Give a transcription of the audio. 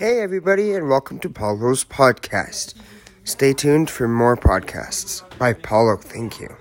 Hey, everybody, and welcome to Paulo's podcast. Stay tuned for more podcasts. Bye, Paulo, thank you.